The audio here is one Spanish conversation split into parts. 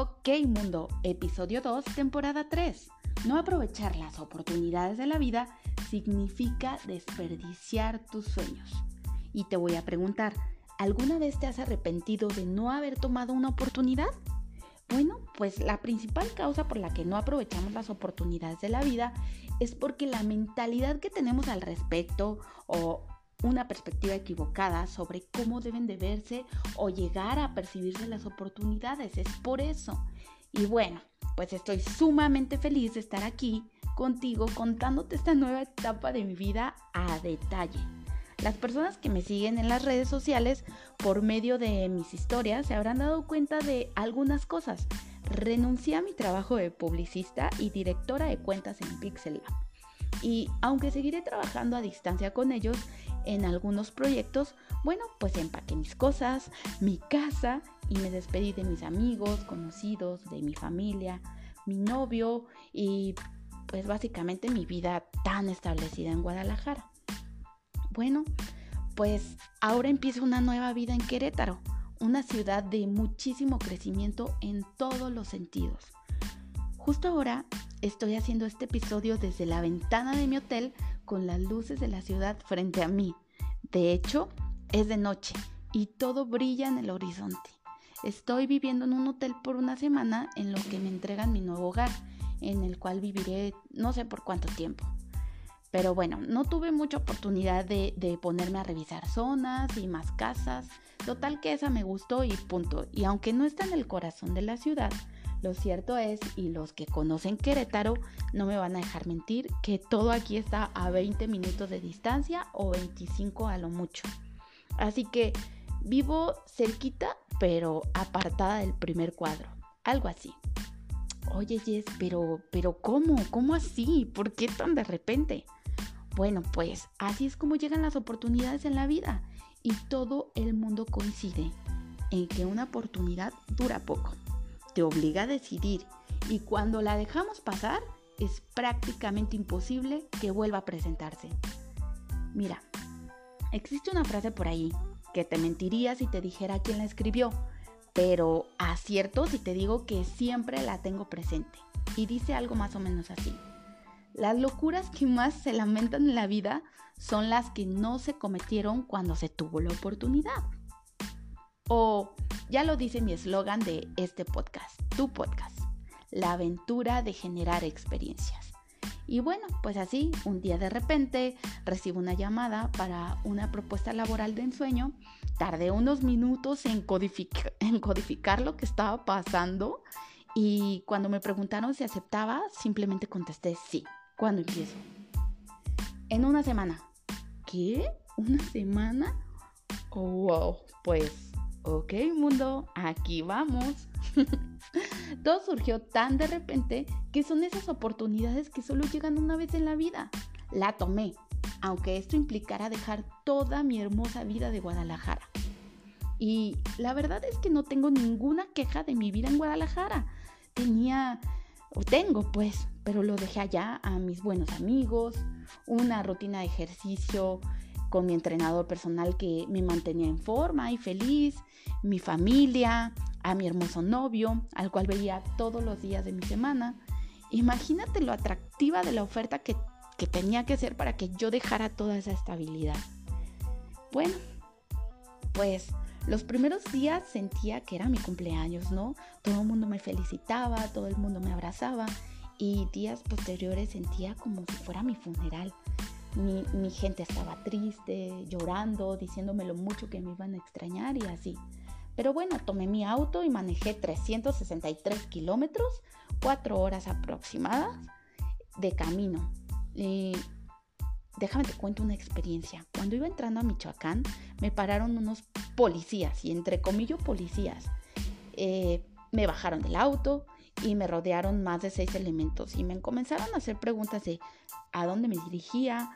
Ok Mundo, episodio 2, temporada 3. No aprovechar las oportunidades de la vida significa desperdiciar tus sueños. Y te voy a preguntar, ¿alguna vez te has arrepentido de no haber tomado una oportunidad? Bueno, pues la principal causa por la que no aprovechamos las oportunidades de la vida es porque la mentalidad que tenemos al respecto o una perspectiva equivocada sobre cómo deben de verse o llegar a percibirse las oportunidades. Es por eso. Y bueno, pues estoy sumamente feliz de estar aquí contigo contándote esta nueva etapa de mi vida a detalle. Las personas que me siguen en las redes sociales por medio de mis historias se habrán dado cuenta de algunas cosas. Renuncié a mi trabajo de publicista y directora de cuentas en Pixel Y aunque seguiré trabajando a distancia con ellos, en algunos proyectos, bueno, pues empaqué mis cosas, mi casa y me despedí de mis amigos, conocidos, de mi familia, mi novio y pues básicamente mi vida tan establecida en Guadalajara. Bueno, pues ahora empieza una nueva vida en Querétaro, una ciudad de muchísimo crecimiento en todos los sentidos. Justo ahora estoy haciendo este episodio desde la ventana de mi hotel con las luces de la ciudad frente a mí. De hecho, es de noche y todo brilla en el horizonte. Estoy viviendo en un hotel por una semana en lo que me entregan mi nuevo hogar, en el cual viviré no sé por cuánto tiempo. Pero bueno, no tuve mucha oportunidad de, de, ponerme a revisar zonas y más casas. Total que esa me gustó y punto. Y aunque no está en el corazón de la ciudad, lo cierto es, y los que conocen Querétaro no me van a dejar mentir, que todo aquí está a 20 minutos de distancia o 25 a lo mucho. Así que vivo cerquita, pero apartada del primer cuadro. Algo así. Oye, Jess, pero, pero ¿cómo? ¿Cómo así? ¿Por qué tan de repente? Bueno, pues así es como llegan las oportunidades en la vida y todo el mundo coincide en que una oportunidad dura poco obliga a decidir y cuando la dejamos pasar es prácticamente imposible que vuelva a presentarse. Mira, existe una frase por ahí que te mentiría si te dijera quién la escribió, pero acierto si te digo que siempre la tengo presente. Y dice algo más o menos así. Las locuras que más se lamentan en la vida son las que no se cometieron cuando se tuvo la oportunidad. O ya lo dice mi eslogan de este podcast, tu podcast, la aventura de generar experiencias. Y bueno, pues así, un día de repente recibo una llamada para una propuesta laboral de ensueño. Tardé unos minutos en, en codificar lo que estaba pasando y cuando me preguntaron si aceptaba, simplemente contesté sí. ¿Cuándo empiezo? En una semana. ¿Qué? ¿Una semana? Oh, wow. Pues ok mundo, aquí vamos. Todo surgió tan de repente que son esas oportunidades que solo llegan una vez en la vida. La tomé, aunque esto implicara dejar toda mi hermosa vida de Guadalajara. Y la verdad es que no tengo ninguna queja de mi vida en Guadalajara. Tenía, o tengo pues, pero lo dejé allá a mis buenos amigos, una rutina de ejercicio con mi entrenador personal que me mantenía en forma y feliz, mi familia, a mi hermoso novio, al cual veía todos los días de mi semana. Imagínate lo atractiva de la oferta que, que tenía que ser para que yo dejara toda esa estabilidad. Bueno, pues los primeros días sentía que era mi cumpleaños, ¿no? Todo el mundo me felicitaba, todo el mundo me abrazaba y días posteriores sentía como si fuera mi funeral. Mi, gente estaba triste, llorando, diciéndome lo mucho que me iban a extrañar y así. Pero bueno, tomé mi auto y manejé 363 kilómetros, 4 horas aproximadas de camino. Y déjame te cuento una experiencia. Cuando iba entrando a Michoacán, me pararon unos policías, y entre comillas policías. Eh, me bajaron del auto y me rodearon más de seis elementos y me comenzaron a hacer preguntas de a dónde me dirigía,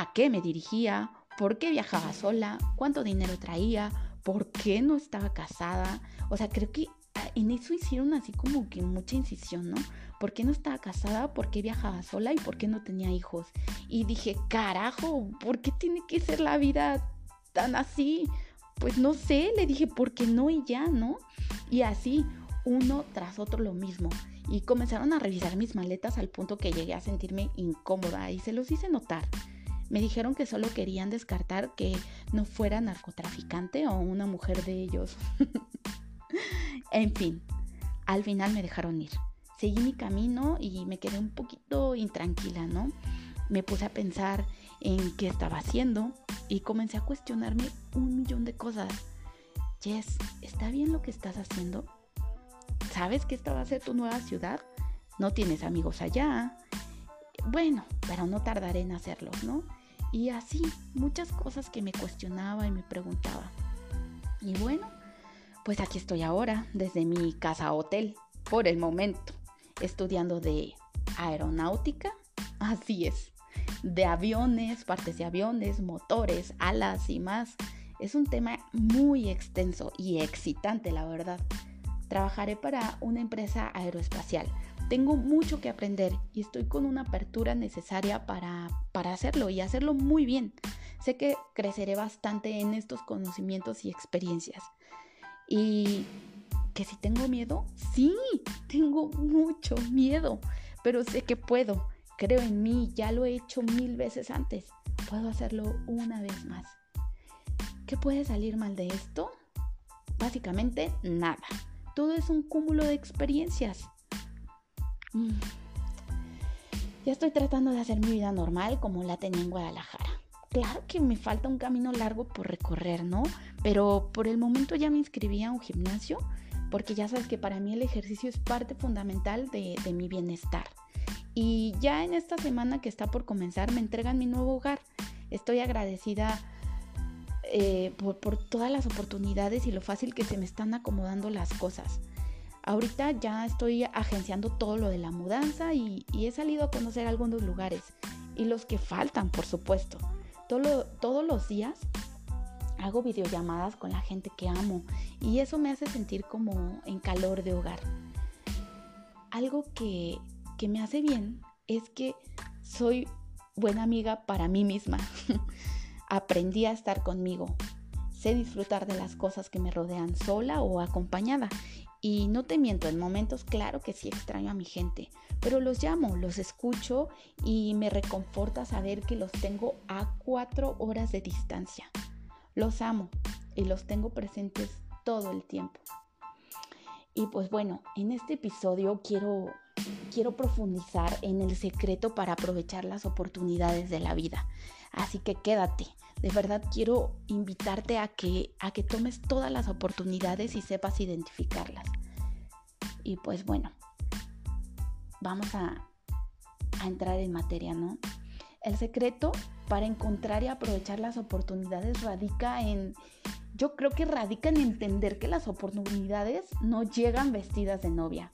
a qué me dirigía, por qué viajaba sola, cuánto dinero traía, por qué no estaba casada. O sea, creo que ah, en eso hicieron así como que mucha incisión, ¿no? ¿Por qué no estaba casada? ¿Por qué viajaba sola? ¿Y por qué no tenía hijos? Y dije, carajo, ¿por qué tiene que ser la vida tan así? Pues no sé, le dije, ¿por qué no y ya, no? Y así, uno tras otro lo mismo y comenzaron a revisar mis maletas al punto que llegué a sentirme incómoda y se los hice notar. Me dijeron que solo querían descartar que no fuera narcotraficante o una mujer de ellos. en fin, al final me dejaron ir. Seguí mi camino y me quedé un poquito intranquila, ¿no? Me puse a pensar en qué estaba haciendo y comencé a cuestionarme un millón de cosas. Jess, ¿está bien lo que estás haciendo? ¿Sabes que esta va a ser tu nueva ciudad? No tienes amigos allá. Bueno, pero no tardaré en hacerlo, ¿no? Y así, muchas cosas que me cuestionaba y me preguntaba. Y bueno, pues aquí estoy ahora, desde mi casa hotel, por el momento, estudiando de aeronáutica. Así es, de aviones, partes de aviones, motores, alas y más. Es un tema muy extenso y excitante, la verdad. Trabajaré para una empresa aeroespacial tengo mucho que aprender y estoy con una apertura necesaria para, hacerlo y hacerlo muy bien. Sé que creceré bastante en estos conocimientos y experiencias. Y que si tengo miedo, sí, tengo mucho miedo, pero sé que puedo. Creo en mí, ya lo he hecho mil veces antes. Puedo hacerlo una vez más. ¿Qué puede salir mal de esto? Básicamente nada. Todo es un cúmulo de experiencias. Mm. Ya estoy tratando de hacer mi vida normal como la tenía en Guadalajara. Claro que me falta un camino largo por recorrer, ¿no? Pero por el momento ya me inscribí a un gimnasio porque ya sabes que para mí el ejercicio es parte fundamental de, mi bienestar. Y ya en esta semana que está por comenzar me entregan mi nuevo hogar. Estoy agradecida eh, por, todas las oportunidades y lo fácil que se me están acomodando las cosas. Ahorita ya estoy agenciando todo lo de la mudanza y, he salido a conocer algunos lugares y los que faltan, por supuesto. todos los días hago videollamadas con la gente que amo y eso me hace sentir como en calor de hogar. Algo que, que me hace bien es que soy buena amiga para mí misma. Aprendí a estar conmigo. Sé disfrutar de las cosas que me rodean sola o acompañada y no te miento, en momentos claro que sí extraño a mi gente, pero los llamo, los escucho y me reconforta saber que los tengo a cuatro horas de distancia. Los amo y los tengo presentes todo el tiempo. Y pues bueno, en este episodio quiero, quiero profundizar en el secreto para aprovechar las oportunidades de la vida. Así que quédate. De verdad quiero invitarte a que, a que tomes todas las oportunidades y sepas identificarlas. Y pues bueno, vamos a, a entrar en materia, ¿no? El secreto para encontrar y aprovechar las oportunidades radica en, yo creo que radica en entender que las oportunidades no llegan vestidas de novia.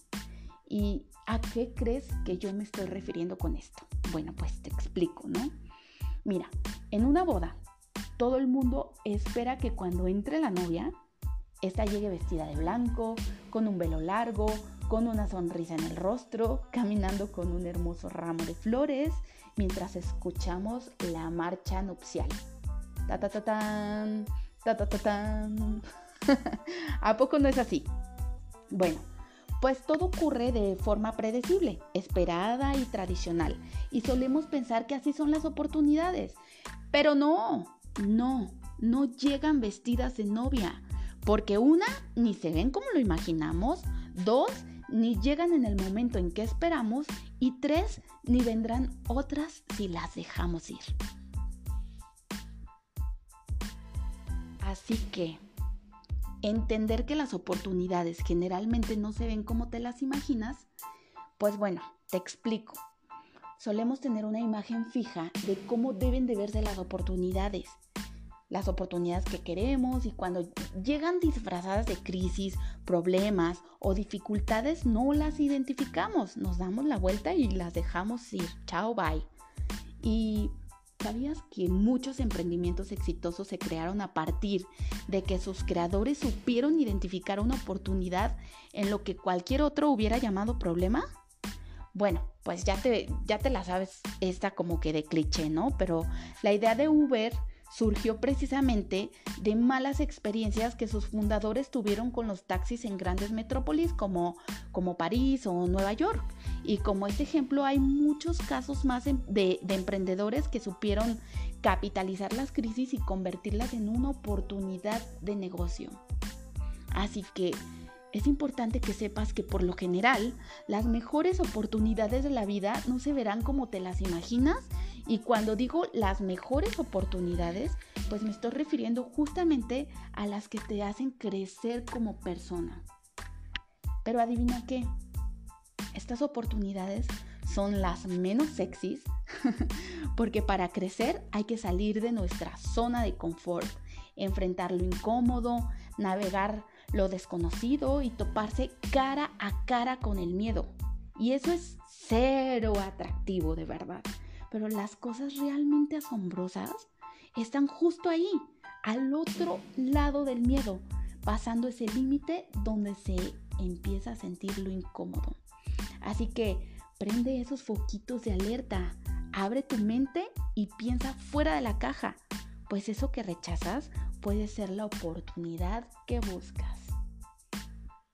¿Y a qué crees que yo me estoy refiriendo con esto? Bueno, pues te explico, ¿no? Mira, en una boda, todo el mundo espera que cuando entre la novia, esta llegue vestida de blanco, con un velo largo, con una sonrisa en el rostro, caminando con un hermoso ramo de flores, mientras escuchamos la marcha nupcial. Ta ta ta tan, ta ta ta tan. ¿A poco no es así? Bueno, pues todo ocurre de forma predecible, esperada y tradicional, y solemos pensar que así son las oportunidades. Pero no, no, no llegan vestidas de novia, porque una, ni se ven como lo imaginamos, dos, ni llegan en el momento en que esperamos, y tres, ni vendrán otras si las dejamos ir. Así que, entender que las oportunidades generalmente no se ven como te las imaginas, pues bueno, te explico. Solemos tener una imagen fija de cómo deben de verse las oportunidades, las oportunidades que queremos y cuando llegan disfrazadas de crisis, problemas o dificultades no las identificamos, nos damos la vuelta y las dejamos ir. Chao, bye. Y ¿Sabías que muchos emprendimientos exitosos se crearon a partir de que sus creadores supieron identificar una oportunidad en lo que cualquier otro hubiera llamado problema? Bueno, pues ya te, ya te la sabes esta como que de cliché, ¿no? Pero la idea de Uber surgió precisamente de malas experiencias que sus fundadores tuvieron con los taxis en grandes metrópolis como, como París o Nueva York. Y como este ejemplo hay muchos casos más de, de emprendedores que supieron capitalizar las crisis y convertirlas en una oportunidad de negocio. Así que es importante que sepas que por lo general las mejores oportunidades de la vida no se verán como te las imaginas y cuando digo las mejores oportunidades, pues me estoy refiriendo justamente a las que te hacen crecer como persona. Pero adivina qué, estas oportunidades son las menos sexys porque para crecer hay que salir de nuestra zona de confort, enfrentar lo incómodo, navegar lo desconocido y toparse cara a cara con el miedo. Y eso es cero atractivo de verdad. Pero las cosas realmente asombrosas están justo ahí, al otro lado del miedo, pasando ese límite donde se empieza a sentir lo incómodo. Así que prende esos foquitos de alerta, abre tu mente y piensa fuera de la caja, pues eso que rechazas puede ser la oportunidad que buscas.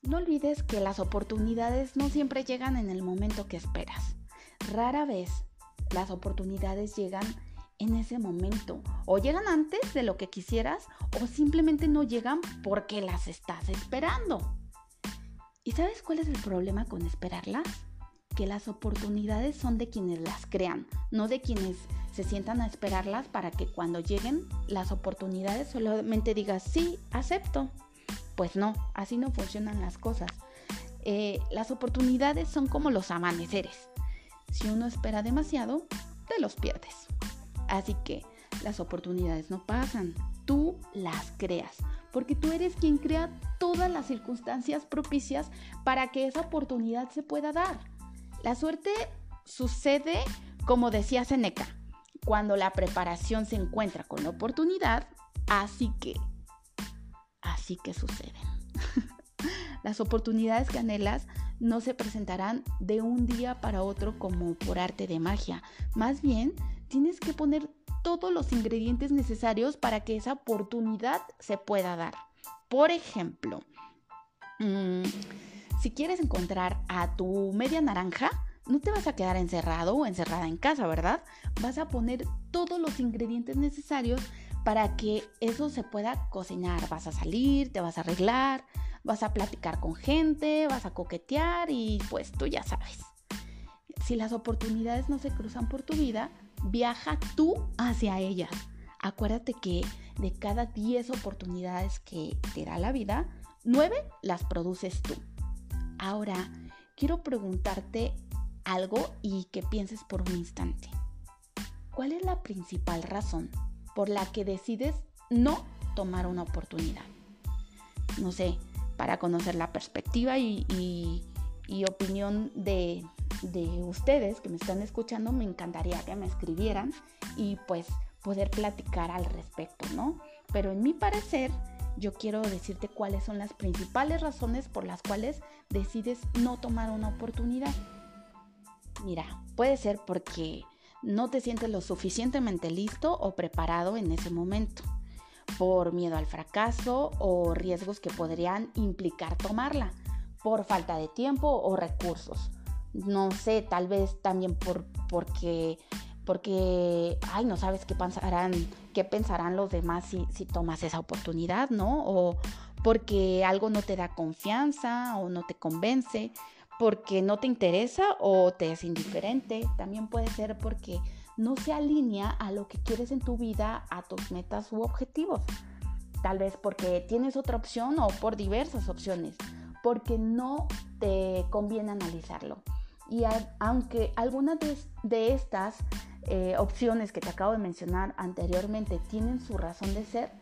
No olvides que las oportunidades no siempre llegan en el momento que esperas. Rara vez las oportunidades llegan en ese momento o llegan antes de lo que quisieras o simplemente no llegan porque las estás esperando. ¿Y sabes cuál es el problema con esperarlas? Que las oportunidades son de quienes las crean, no de quienes se sientan a esperarlas para que cuando lleguen las oportunidades solamente digas sí, acepto. Pues no, así no funcionan las cosas. Eh, las oportunidades son como los amaneceres. Si uno espera demasiado, te los pierdes. Así que las oportunidades no pasan, tú las creas, porque tú eres quien crea todas las circunstancias propicias para que esa oportunidad se pueda dar. La suerte sucede, como decía Seneca, cuando la preparación se encuentra con la oportunidad, así que así que suceden. Las oportunidades que anhelas no se presentarán de un día para otro como por arte de magia. Más bien, tienes que poner todos los ingredientes necesarios para que esa oportunidad se pueda dar. Por ejemplo, mm, si quieres encontrar a tu media naranja, no te vas a quedar encerrado o encerrada en casa, ¿verdad? Vas a poner todos los ingredientes necesarios para que eso se pueda cocinar. Vas a salir, te vas a arreglar, vas a platicar con gente, vas a coquetear y pues tú ya sabes. Si las oportunidades no se cruzan por tu vida, viaja tú hacia ellas. Acuérdate que de cada 10 oportunidades que te da la vida, 9 las produces tú. Ahora, quiero preguntarte algo y que pienses por un instante. ¿Cuál es la principal razón por la que decides no tomar una oportunidad. No sé, para conocer la perspectiva y, opinión de, de ustedes que me están escuchando, me encantaría que me escribieran y pues poder platicar al respecto, ¿no? Pero en mi parecer, yo quiero decirte cuáles son las principales razones por las cuales decides no tomar una oportunidad. Mira, puede ser porque no te sientes lo suficientemente listo o preparado en ese momento, por miedo al fracaso o riesgos que podrían implicar tomarla, por falta de tiempo o recursos. No sé, tal vez también por, porque, porque, ay, no sabes qué pensarán, qué pensarán los demás si, si tomas esa oportunidad, ¿no? O porque algo no te da confianza o no te convence porque no te interesa o te es indiferente. También puede ser porque no se alinea a lo que quieres en tu vida, a tus metas u objetivos. Tal vez porque tienes otra opción o por diversas opciones, porque no te conviene analizarlo. Y aunque algunas de, estas eh, opciones que te acabo de mencionar anteriormente tienen su razón de ser,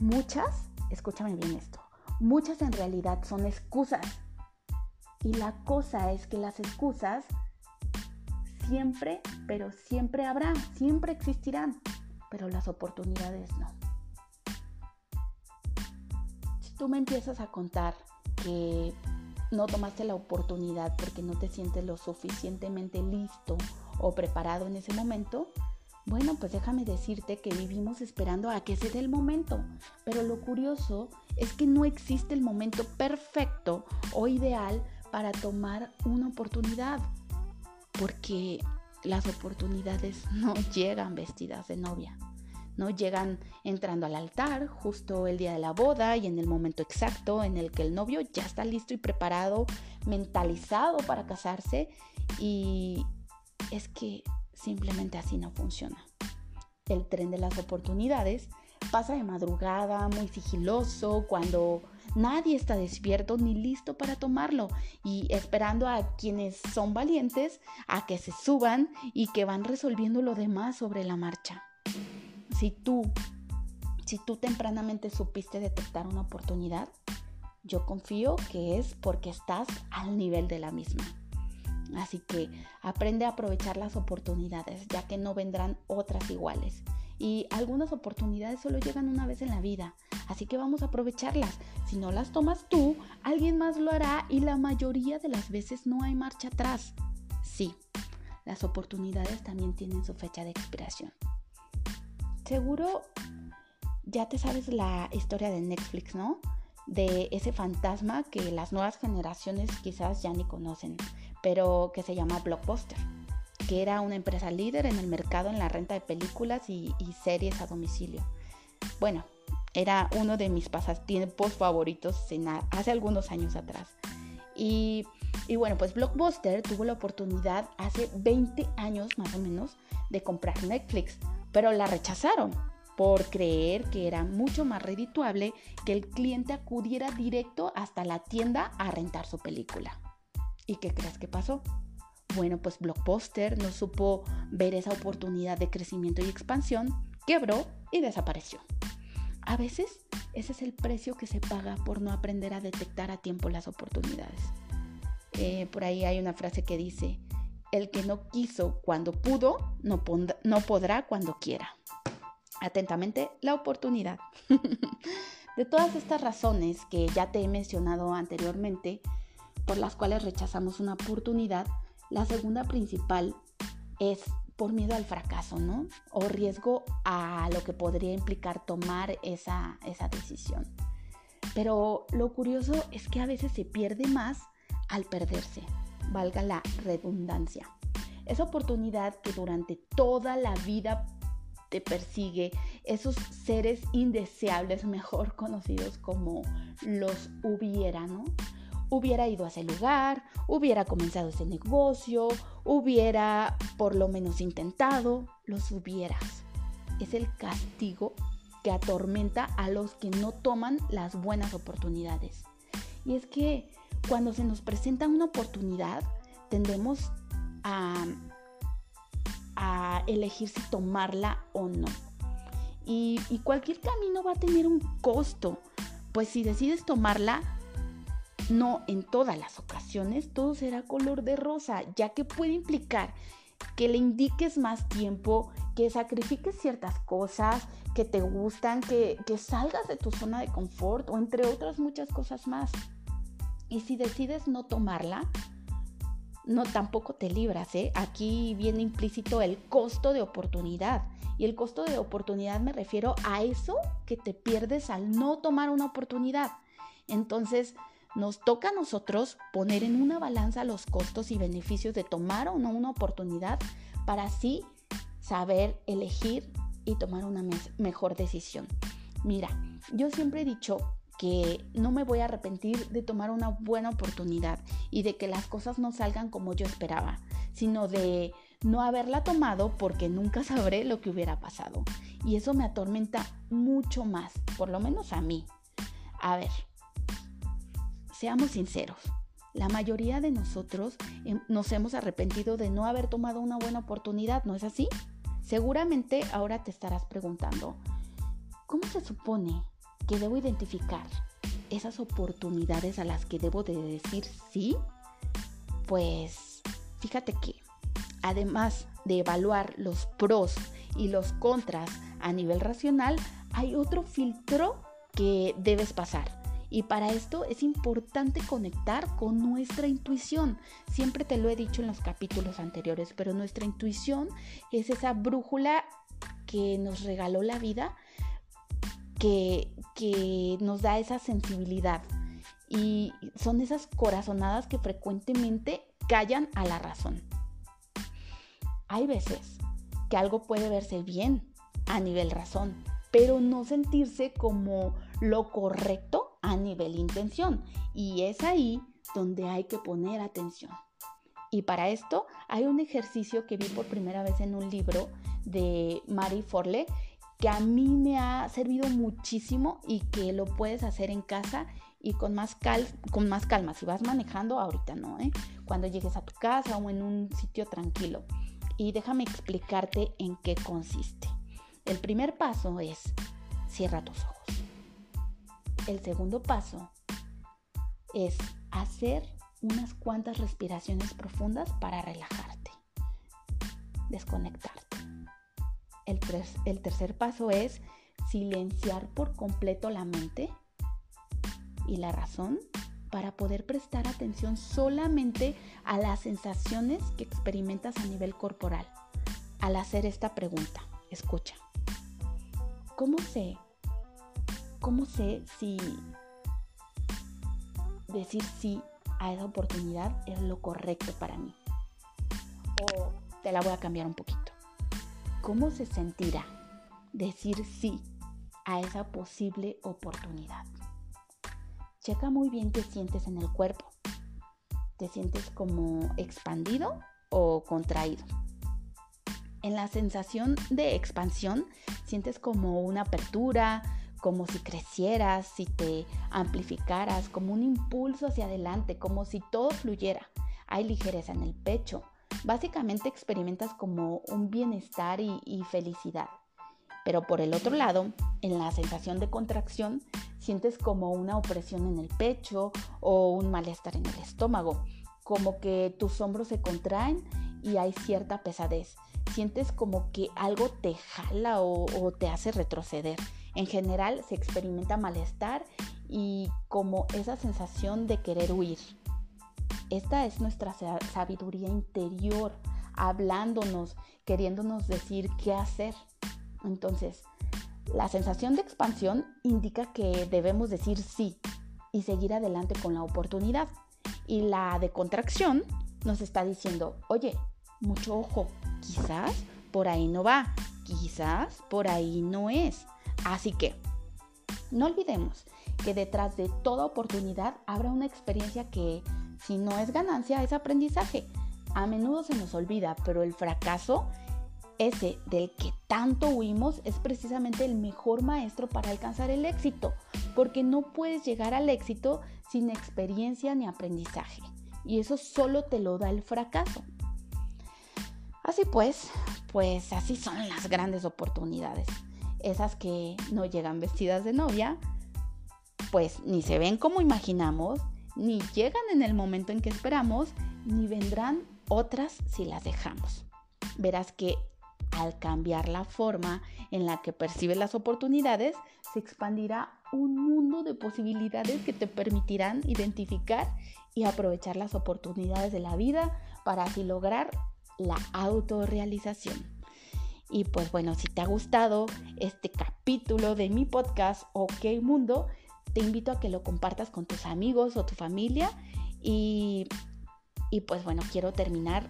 muchas, escúchame bien esto, muchas en realidad son excusas y la cosa es que las excusas siempre, pero siempre habrá, siempre existirán, pero las oportunidades no. Si tú me empiezas a contar que no tomaste la oportunidad porque no te sientes lo suficientemente listo o preparado en ese momento, Bueno, pues déjame decirte que vivimos esperando a que se dé el momento, pero lo curioso es que no existe el momento perfecto o ideal para tomar una oportunidad, porque las oportunidades no llegan vestidas de novia, no llegan entrando al altar justo el día de la boda y en el momento exacto en el que el novio ya está listo y preparado, mentalizado para casarse y es que simplemente así no funciona. El tren de las oportunidades pasa de madrugada, muy sigiloso, cuando nadie está despierto ni listo para tomarlo y esperando a quienes son valientes a que se suban y que van resolviendo lo demás sobre la marcha. Si tú, si tú tempranamente supiste detectar una oportunidad, yo confío que es porque estás al nivel de la misma. Así que aprende a aprovechar las oportunidades, ya que no vendrán otras iguales. Y algunas oportunidades solo llegan una vez en la vida, así que vamos a aprovecharlas. Si no las tomas tú, alguien más lo hará y la mayoría de las veces no hay marcha atrás. Sí, las oportunidades también tienen su fecha de expiración. Seguro ya te sabes la historia de Netflix, ¿no? De ese fantasma que las nuevas generaciones quizás ya ni conocen pero que se llama Blockbuster, que era una empresa líder en el mercado en la renta de películas y, series a domicilio. Bueno, era uno de mis pasatiempos favoritos hace algunos años atrás. Y, y, bueno, pues Blockbuster tuvo la oportunidad hace 20 años más o menos de comprar Netflix, pero la rechazaron por creer que era mucho más redituable que el cliente acudiera directo hasta la tienda a rentar su película. ¿Y qué crees que pasó? Bueno, pues Blockbuster no supo ver esa oportunidad de crecimiento y expansión, quebró y desapareció. A veces ese es el precio que se paga por no aprender a detectar a tiempo las oportunidades. Eh, por ahí hay una frase que dice, el que no quiso cuando pudo, no, no podrá cuando quiera. Atentamente, la oportunidad. de todas estas razones que ya te he mencionado anteriormente, por las cuales rechazamos una oportunidad, la segunda principal es por miedo al fracaso, ¿no? O riesgo a lo que podría implicar tomar esa, esa decisión. Pero lo curioso es que a veces se pierde más al perderse, valga la redundancia. Esa oportunidad que durante toda la vida te persigue, esos seres indeseables, mejor conocidos como los hubiera, ¿no? Hubiera ido a ese lugar, hubiera comenzado ese negocio, hubiera por lo menos intentado, los hubieras. Es el castigo que atormenta a los que no toman las buenas oportunidades. Y es que cuando se nos presenta una oportunidad, tendemos a, a elegir si tomarla o no. Y, y cualquier camino va a tener un costo, pues si decides tomarla, no en todas las ocasiones todo será color de rosa, ya que puede implicar que le indiques más tiempo, que sacrifiques ciertas cosas que te gustan, que, salgas de tu zona de confort o entre otras muchas cosas más. Y si decides no tomarla, no tampoco te libras, ¿eh? Aquí viene implícito el costo de oportunidad. Y el costo de oportunidad me refiero a eso que te pierdes al no tomar una oportunidad. Entonces, nos toca a nosotros poner en una balanza los costos y beneficios de tomar o no una oportunidad para así saber elegir y tomar una mejor decisión. Mira, yo siempre he dicho que no me voy a arrepentir de tomar una buena oportunidad y de que las cosas no salgan como yo esperaba, sino de no haberla tomado porque nunca sabré lo que hubiera pasado. Y eso me atormenta mucho más, por lo menos a mí. A ver, Seamos sinceros, la mayoría de nosotros em, nos hemos arrepentido de no haber tomado una buena oportunidad, ¿no es así? Seguramente ahora te estarás preguntando, ¿cómo se supone que debo identificar esas oportunidades a las que debo de decir sí? Pues fíjate que además de evaluar los pros y los contras a nivel racional, hay otro filtro que debes pasar Y para esto es importante conectar con nuestra intuición. Siempre te lo he dicho en los capítulos anteriores, pero nuestra intuición es esa brújula que nos regaló la vida, que, que nos da esa sensibilidad. Y son esas corazonadas que frecuentemente callan a la razón. Hay veces que algo puede verse bien a nivel razón, pero no sentirse como lo correcto a nivel intención. Y es ahí donde hay que poner atención. Y para esto hay un ejercicio que vi por primera vez en un libro de Mary Forley que a mí me ha servido muchísimo y que lo puedes hacer en casa y con más, cal con más calma. Si vas manejando, ahorita no, ¿eh? cuando llegues a tu casa o en un sitio tranquilo y déjame explicarte en qué consiste. El primer paso es cierra tus ojos. El segundo paso es hacer unas cuantas respiraciones profundas para relajarte, desconectarte. El, el tercer paso es silenciar por completo la mente y la razón para poder prestar atención solamente a las sensaciones que experimentas a nivel corporal. Al hacer esta pregunta, escucha. ¿Cómo sé? ¿Cómo sé si decir sí a esa oportunidad es lo correcto para mí? O te la voy a cambiar un poquito. ¿Cómo se sentirá decir sí a esa posible oportunidad? Checa muy bien qué sientes en el cuerpo. ¿Te sientes como expandido o contraído? En la sensación de expansión sientes como una apertura, como si crecieras, si te amplificaras, como un impulso hacia adelante, como si todo fluyera. Hay ligereza en el pecho. Básicamente experimentas como un bienestar y, y felicidad. Pero por el otro lado, en la sensación de contracción, sientes como una opresión en el pecho o un malestar en el estómago, como que tus hombros se contraen y hay cierta pesadez. Sientes como que algo te jala o, te hace retroceder. En general se experimenta malestar y como esa sensación de querer huir. Esta es nuestra sabiduría interior, hablándonos, queriéndonos decir qué hacer. Entonces, la sensación de expansión indica que debemos decir sí y seguir adelante con la oportunidad. Y la de contracción nos está diciendo, oye, mucho ojo, quizás por ahí no va, quizás por ahí no es. Así que, no olvidemos que detrás de toda oportunidad habrá una experiencia que, si no es ganancia, es aprendizaje. A menudo se nos olvida, pero el fracaso ese del que tanto huimos es precisamente el mejor maestro para alcanzar el éxito, porque no puedes llegar al éxito sin experiencia ni aprendizaje, y eso solo te lo da el fracaso. Así pues, pues así son las grandes oportunidades, esas que no llegan vestidas de novia, pues ni se ven como imaginamos, ni llegan en el momento en que esperamos, ni vendrán otras si las dejamos. Verás que al cambiar la forma en la que percibes las oportunidades, se expandirá un mundo de posibilidades que te permitirán identificar y aprovechar las oportunidades de la vida para así lograr la autorrealización. Y pues bueno, si te ha gustado este capítulo de mi podcast OK Mundo, te invito a que lo compartas con tus amigos o tu familia y y pues bueno, quiero terminar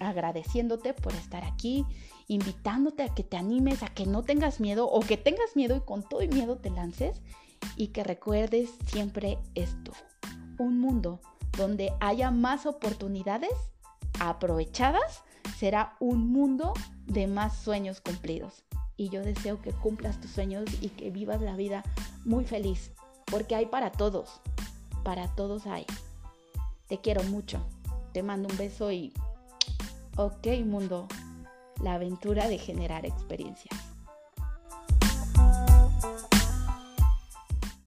agradeciéndote por estar aquí, invitándote a que te animes, a que no tengas miedo o que tengas miedo y con todo el miedo te lances y que recuerdes siempre esto. Un mundo donde haya más oportunidades aprovechadas será un mundo de más sueños cumplidos. Y yo deseo que cumplas tus sueños y que vivas la vida muy feliz, porque hay para todos, para todos hay. Te quiero mucho. Te mando un beso y ok mundo, la aventura de generar experiencias.